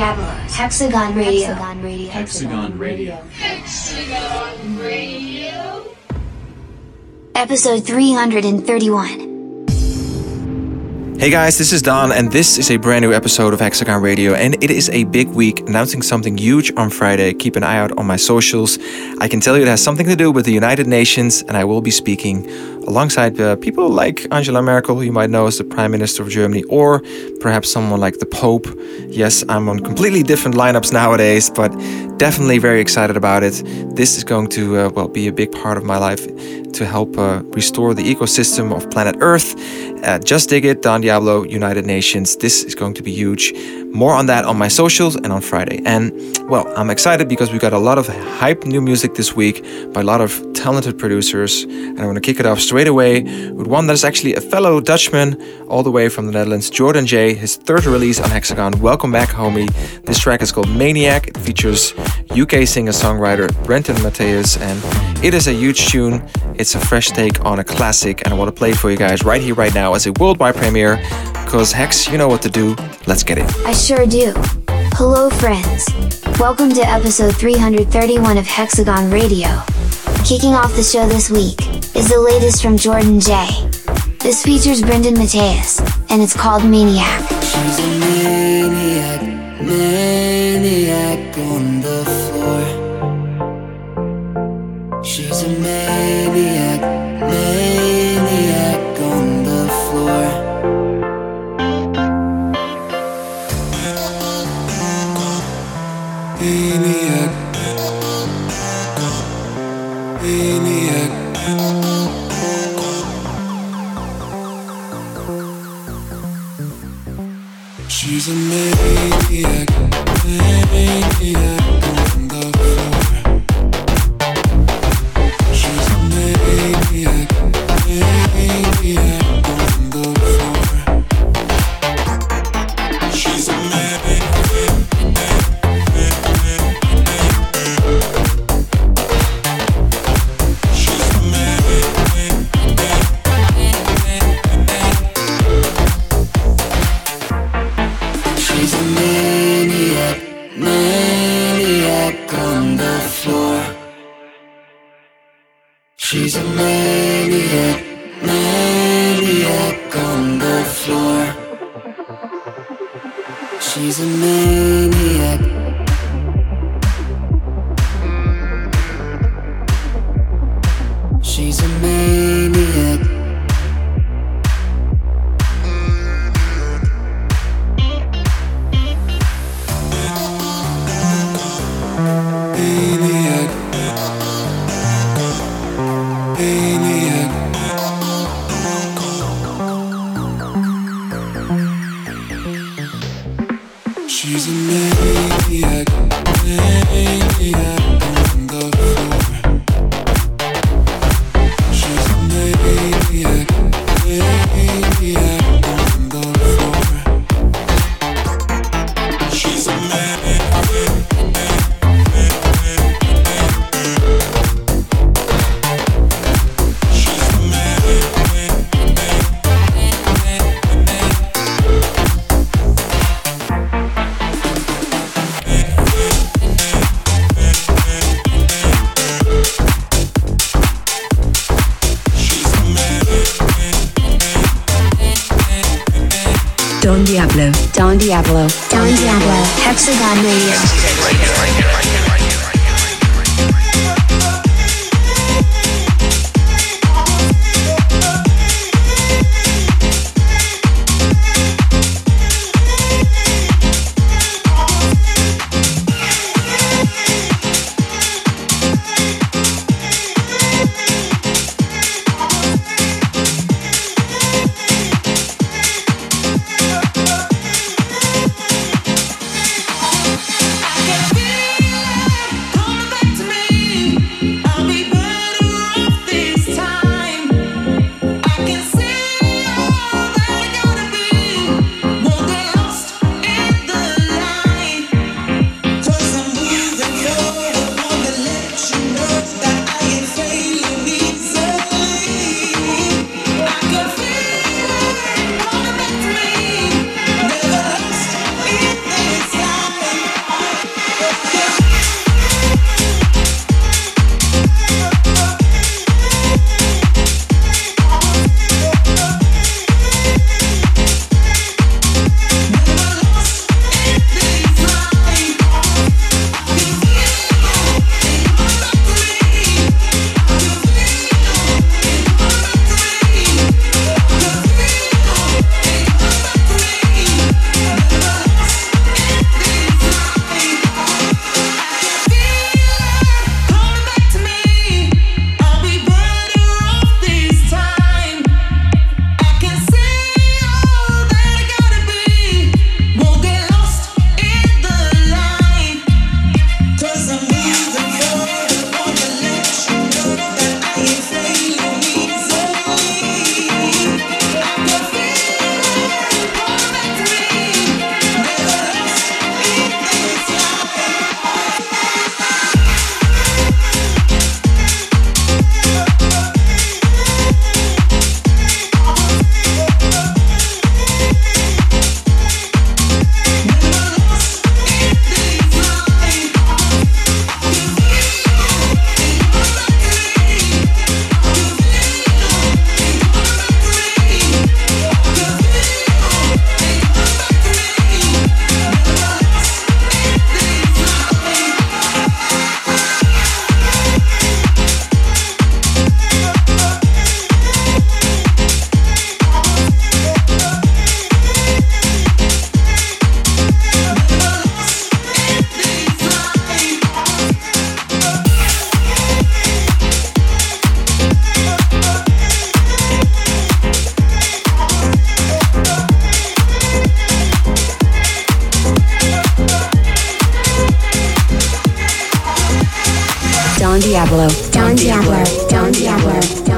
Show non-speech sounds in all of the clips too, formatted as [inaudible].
Don Diablo's Hexagon Radio. Hexagon Radio. Hexagon Radio. Episode 331. Hey guys, this is Don, and this is a brand new episode of Hexagon Radio. And it is a big week announcing something huge on Friday. Keep an eye out on my socials. I can tell you it has something to do with the United Nations, and I will be speaking alongside uh, people like Angela Merkel, who you might know as the Prime Minister of Germany, or perhaps someone like the Pope. Yes, I'm on completely different lineups nowadays, but definitely very excited about it. This is going to uh, well be a big part of my life to help uh, restore the ecosystem of planet Earth. Uh, just dig it, Don Diablo, United Nations. This is going to be huge. More on that on my socials and on Friday. And well, I'm excited because we got a lot of hype new music this week by a lot of talented producers. And I'm going to kick it off straight away with one that is actually a fellow Dutchman, all the way from the Netherlands, Jordan Jay. His third release on Hexagon. Welcome back, homie. This track is called Maniac. It features UK singer songwriter Brenton Mattheus, and it is a huge tune. It's a fresh take on a classic, and I want to play it for you guys right here, right now, as a worldwide premiere. Because Hex, you know what to do. Let's get it. Sure do. Hello, friends. Welcome to episode 331 of Hexagon Radio. Kicking off the show this week is the latest from Jordan Jay. This features Brenton Mattheus, and it's called maniac, Don Diablo. Don Diablo. Don Diablo. Don Diablo.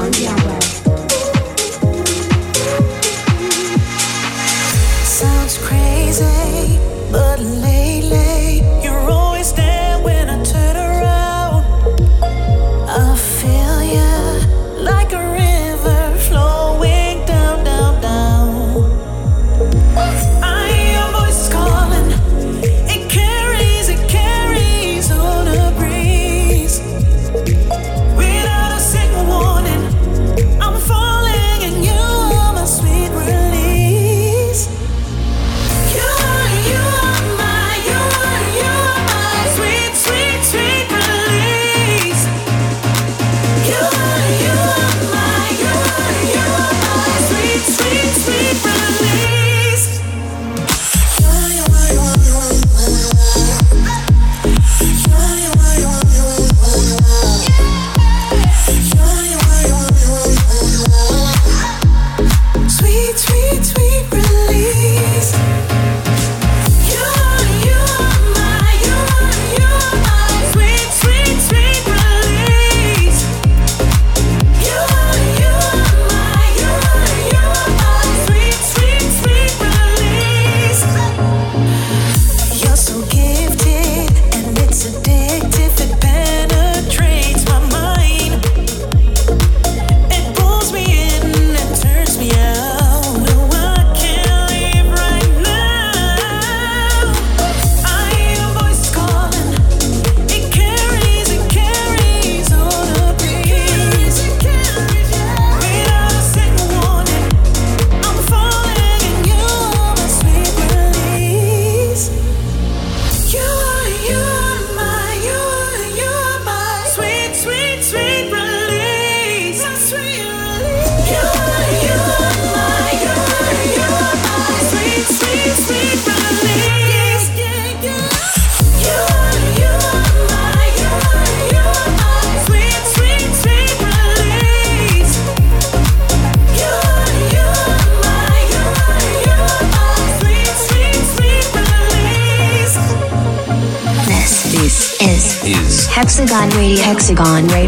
Gone. Radio.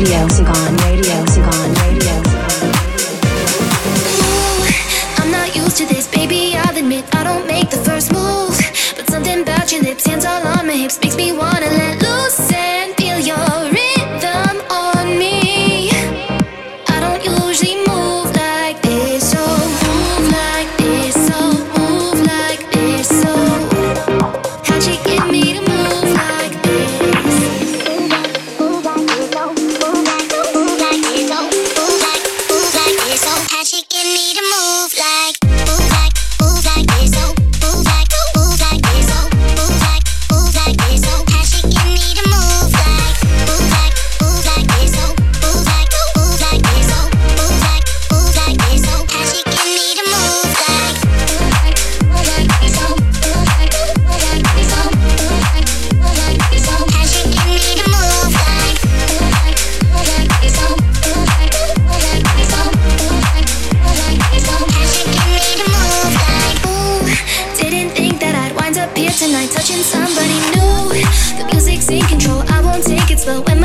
But when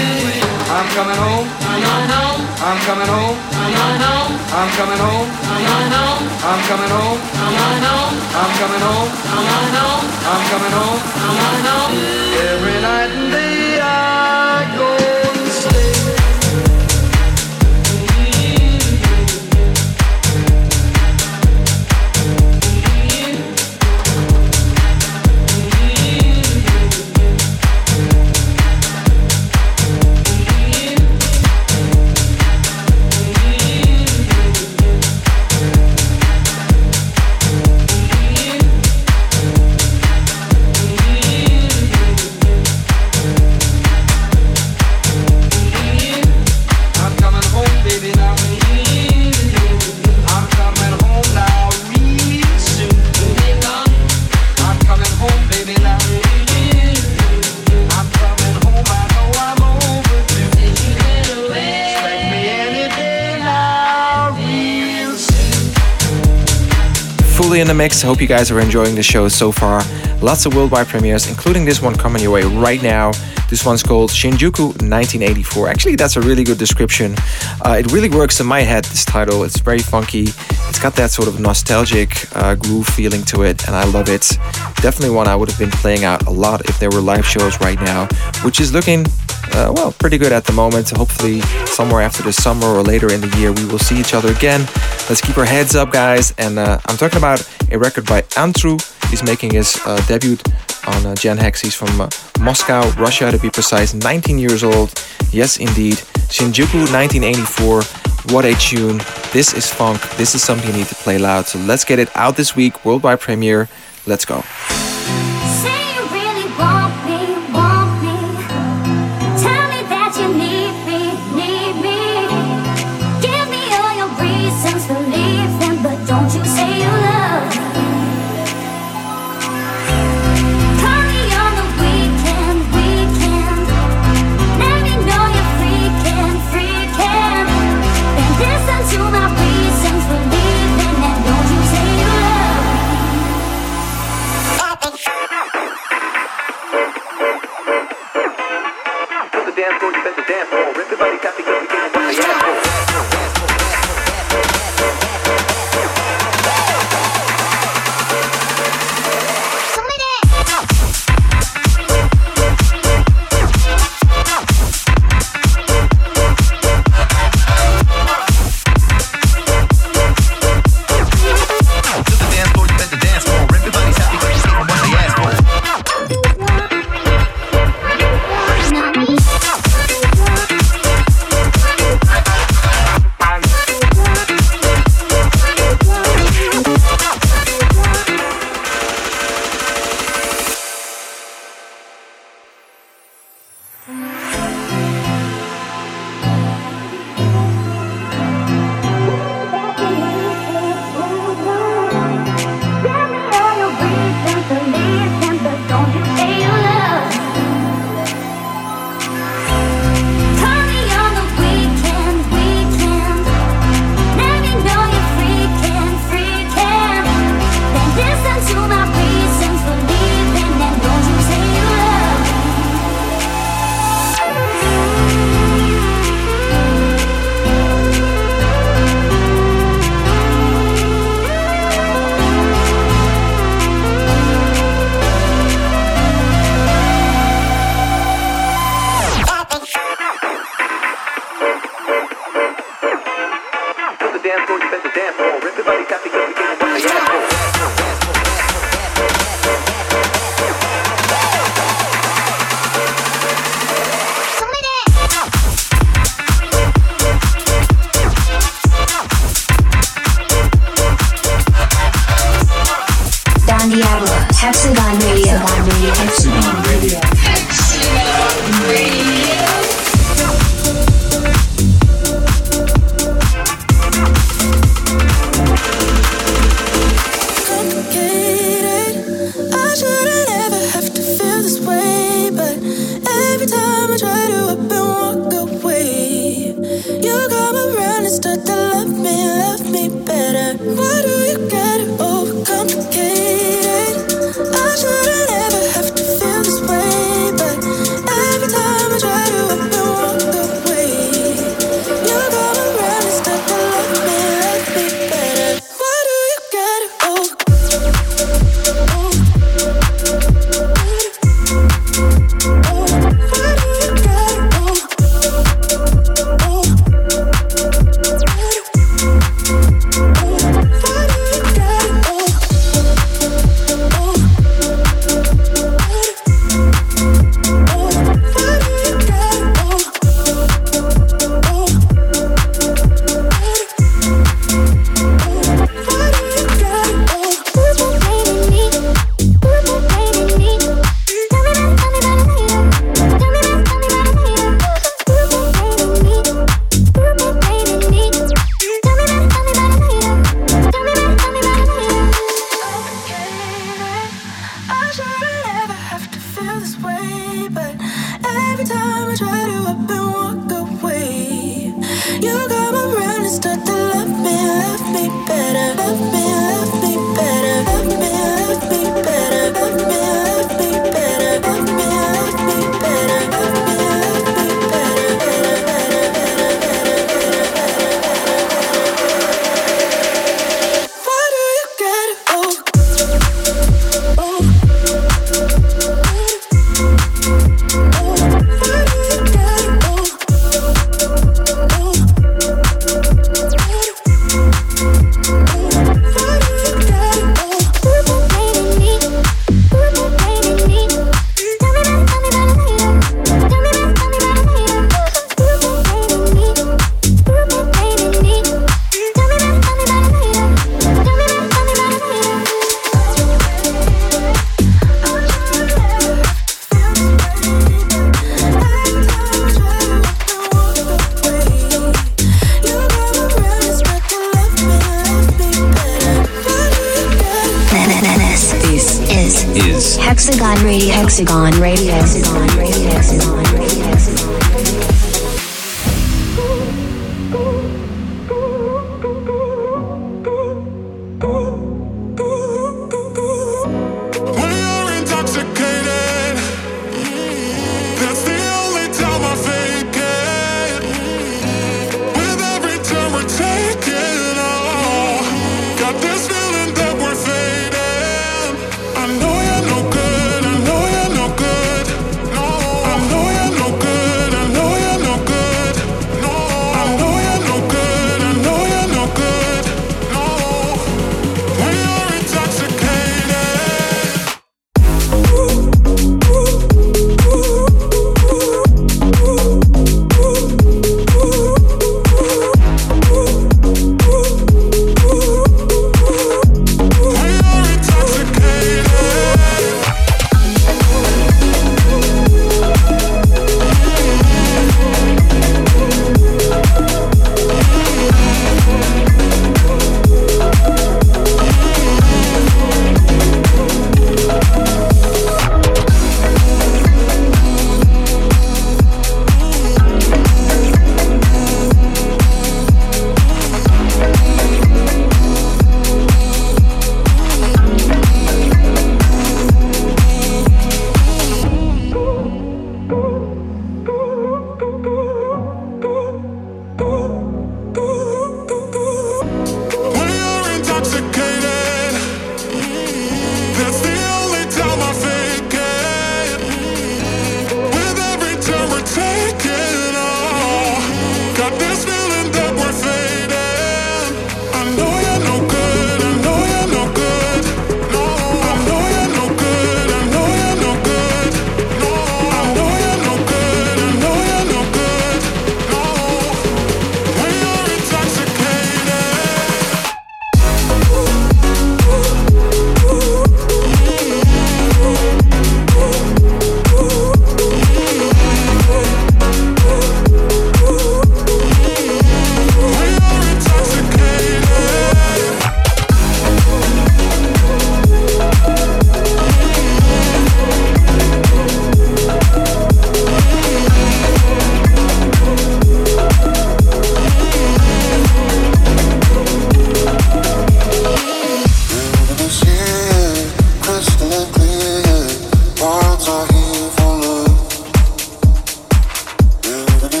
I'm coming home. I'm coming home. I'm coming home. I'm coming home. I'm coming home. I'm coming home. Every Fully in the mix. Hope you guys are enjoying the show so far. Lots of worldwide premieres, including this one coming your way right now. This one's called Shinjuku 1984. Actually, that's a really good description. Uh, it really works in my head, this title. It's very funky. It's got that sort of nostalgic uh, groove feeling to it, and I love it. Definitely one I would have been playing out a lot if there were live shows right now, which is looking, uh, well, pretty good at the moment. Hopefully, somewhere after the summer or later in the year, we will see each other again. Let's keep our heads up, guys. And uh, I'm talking about a record by Antru. He's making his uh, debut on uh, Gen Hex. He's from uh, Moscow, Russia to be precise, 19 years old. Yes, indeed. Shinjuku 1984. What a tune. This is funk. This is something you need to play loud. So let's get it out this week. Worldwide premiere. Let's go.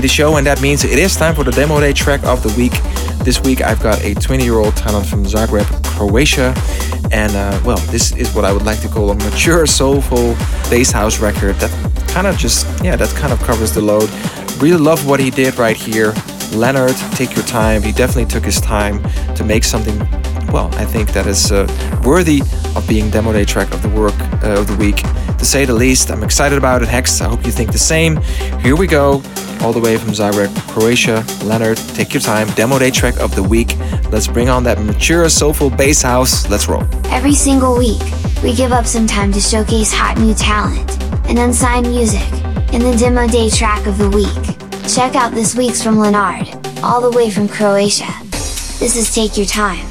To show, and that means it is time for the demo day track of the week. This week I've got a 20 year old talent from Zagreb, Croatia, and uh, well, this is what I would like to call a mature, soulful bass house record that kind of just, yeah, that kind of covers the load. Really love what he did right here. Leonard, take your time. He definitely took his time to make something. Well, I think that is uh, worthy of being demo day track of the work uh, of the week, to say the least. I'm excited about it. Hex, I hope you think the same. Here we go, all the way from Zagreb, Croatia. Leonard, take your time. Demo day track of the week. Let's bring on that mature, soulful bass house. Let's roll. Every single week, we give up some time to showcase hot new talent and unsigned music in the demo day track of the week. Check out this week's from Leonard, all the way from Croatia. This is Take Your Time.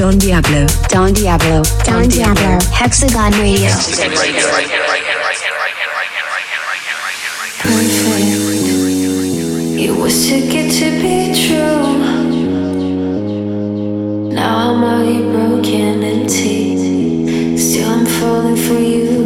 Don Diablo. Don Diablo. Don Diablo. Hexagon Radio. It was too good to be true. Now I'm out here broken and empty. Still I'm falling for you.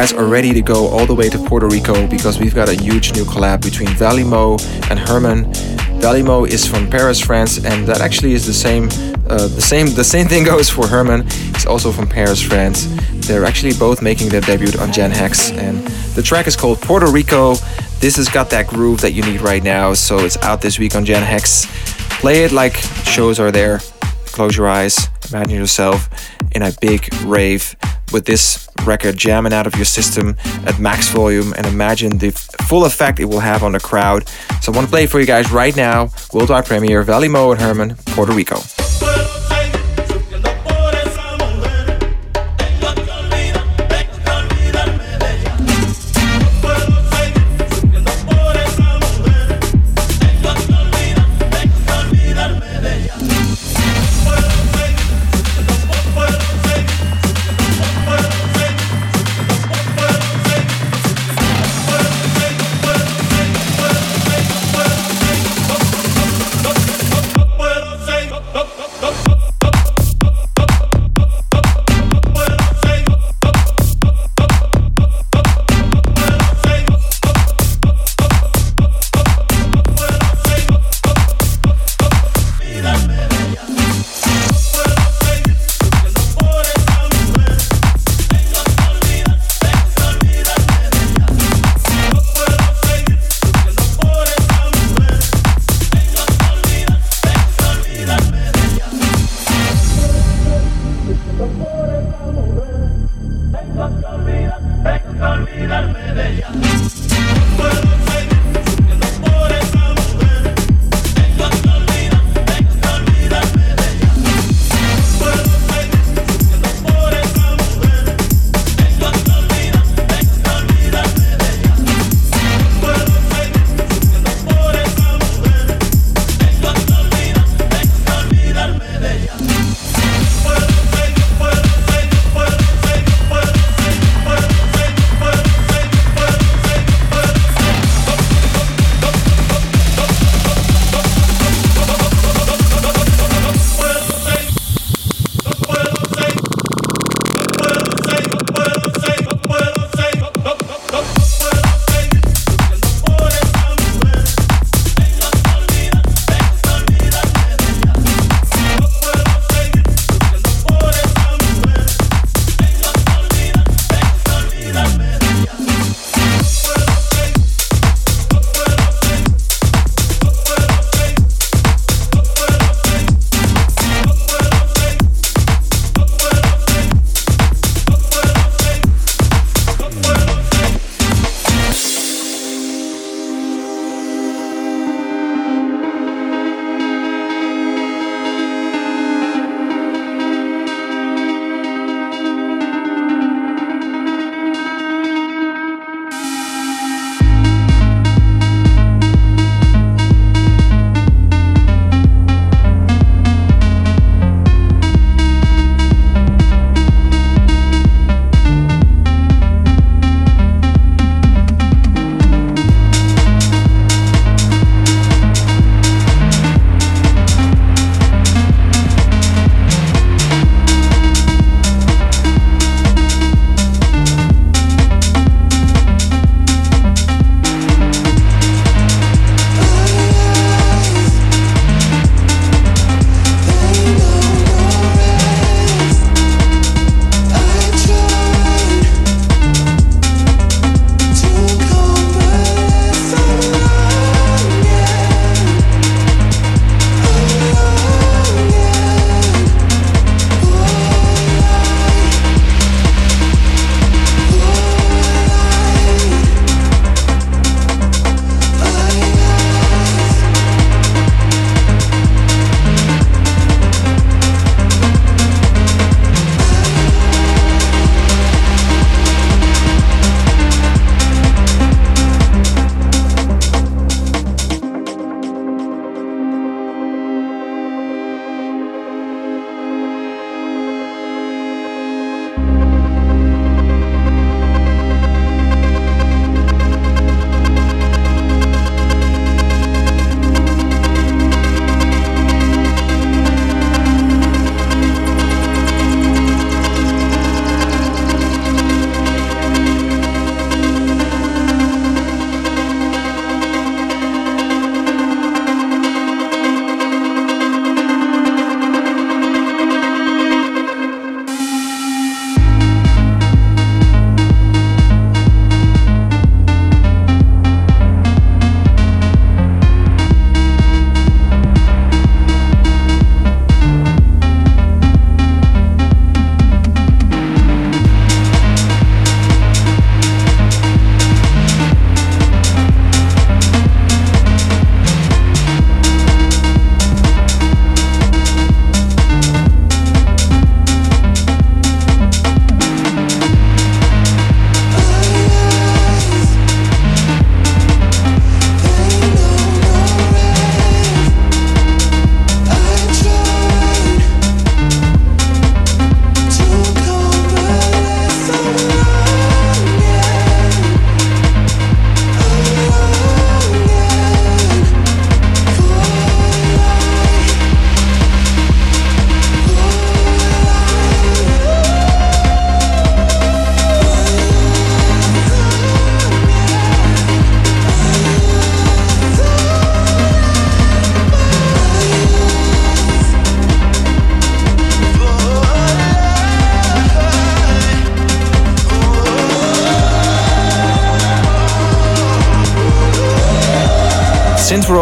Guys are ready to go all the way to Puerto Rico because we've got a huge new collab between Valimo and Herman. Valimo is from Paris, France, and that actually is the same. Uh, the same. The same thing [laughs] goes for Herman. He's also from Paris, France. They're actually both making their debut on Gen Hex, and the track is called Puerto Rico. This has got that groove that you need right now, so it's out this week on Gen Hex. Play it like shows are there. Close your eyes. Imagine yourself in a big rave with this record jamming out of your system at max volume and imagine the full effect it will have on the crowd. So I want to play for you guys right now. Worldwide premiere, Valimo and Herman, Puerto Rico.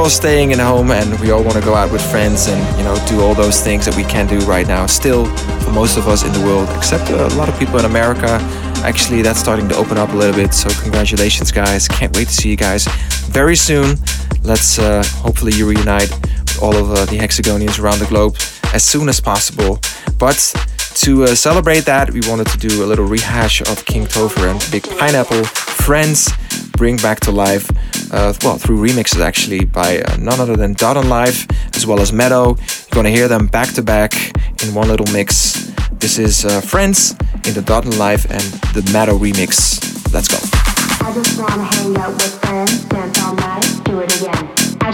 All staying at home and we all want to go out with friends and you know do all those things that we can do right now, still for most of us in the world, except a lot of people in America, actually that's starting to open up a little bit. So congratulations, guys! Can't wait to see you guys very soon. Let's uh, hopefully you reunite all of uh, the Hexagonians around the globe as soon as possible. But to uh, celebrate that, we wanted to do a little rehash of King Topher and Big Pineapple Friends bring back to life, uh, well, through remixes actually by uh, none other than Dot on Live as well as Meadow. You're gonna hear them back to back in one little mix. This is uh, Friends in the Dot on Live and the Meadow remix. Let's go.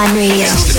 Hexagon Radio.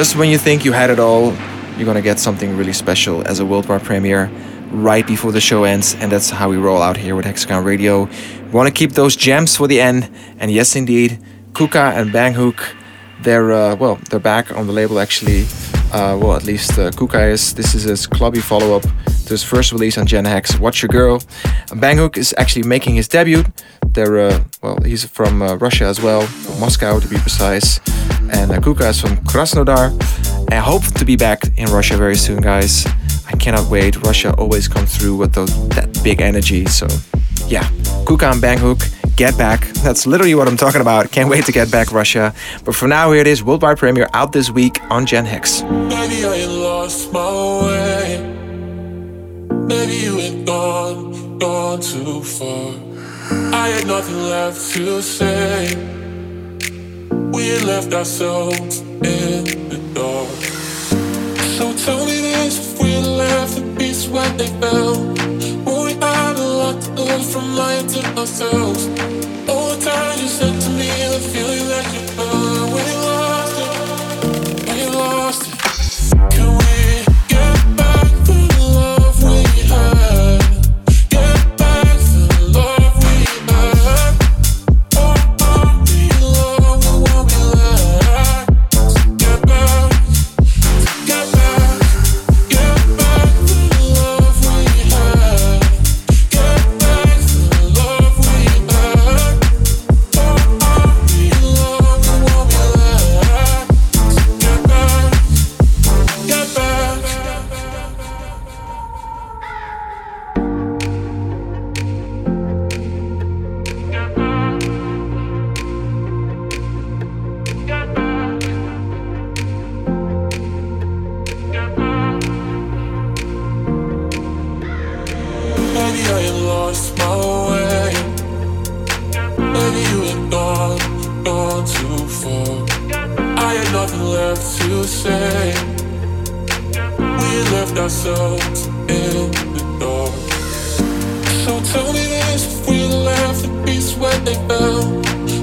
Just when you think you had it all, you're gonna get something really special as a worldwide premiere right before the show ends, and that's how we roll out here with Hexagon Radio. We want to keep those gems for the end, and yes, indeed, Kuka and Banghook, they're uh, well, they're back on the label actually. Uh, well, at least uh, Kuka is. This is his clubby follow-up to his first release on Gen Hex, Watch Your Girl. Banghook is actually making his debut. They're uh, well, he's from uh, Russia as well, from Moscow to be precise. And uh, Kuka is from Krasnodar. I hope to be back in Russia very soon, guys. I cannot wait. Russia always comes through with those, that big energy. So, yeah, Kuka and Banghook, get back. That's literally what I'm talking about. Can't wait to get back, Russia. But for now, here it is worldwide premiere out this week on Gen Hex. Maybe I lost my way. Maybe you gone, gone too far. I had nothing left to say. We left ourselves in the dark. So tell me this: if we left the beats when they fell, when we had a lot to learn from lying to ourselves. All the times you said to me the feeling that you felt when you lost it, you lost it. Can too. I had nothing left to say. We left ourselves in the dark. So tell me this: if we left the beats when they fell,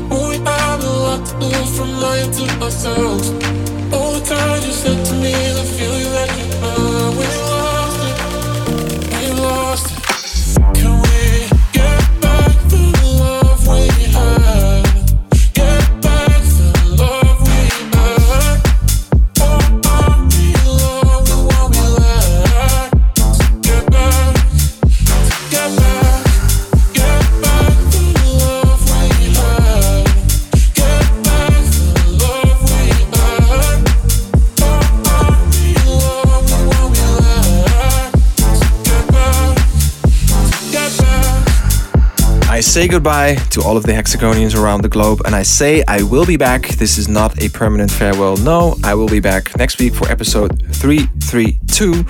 when we had a lot to lose from lying to ourselves. All the times you said to me feeling that you when you say goodbye to all of the hexagonians around the globe, and I say I will be back. This is not a permanent farewell. No, I will be back next week for episode 332.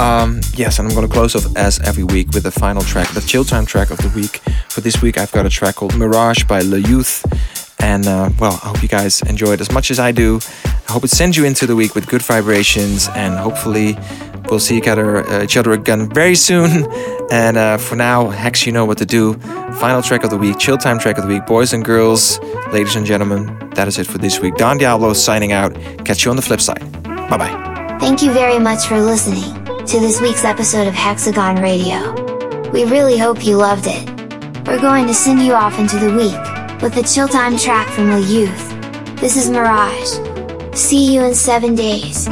Um, yes, and I'm going to close off as every week with the final track, the chill time track of the week. For this week, I've got a track called Mirage by Le Youth. And uh, well, I hope you guys enjoy it as much as I do. I hope it sends you into the week with good vibrations, and hopefully, we'll see each other, uh, each other again very soon. [laughs] And uh, for now, Hex, you know what to do. Final track of the week, chill time track of the week, boys and girls, ladies and gentlemen. That is it for this week. Don Diablo signing out. Catch you on the flip side. Bye bye. Thank you very much for listening to this week's episode of Hexagon Radio. We really hope you loved it. We're going to send you off into the week with the chill time track from Le Youth. This is Mirage. See you in seven days.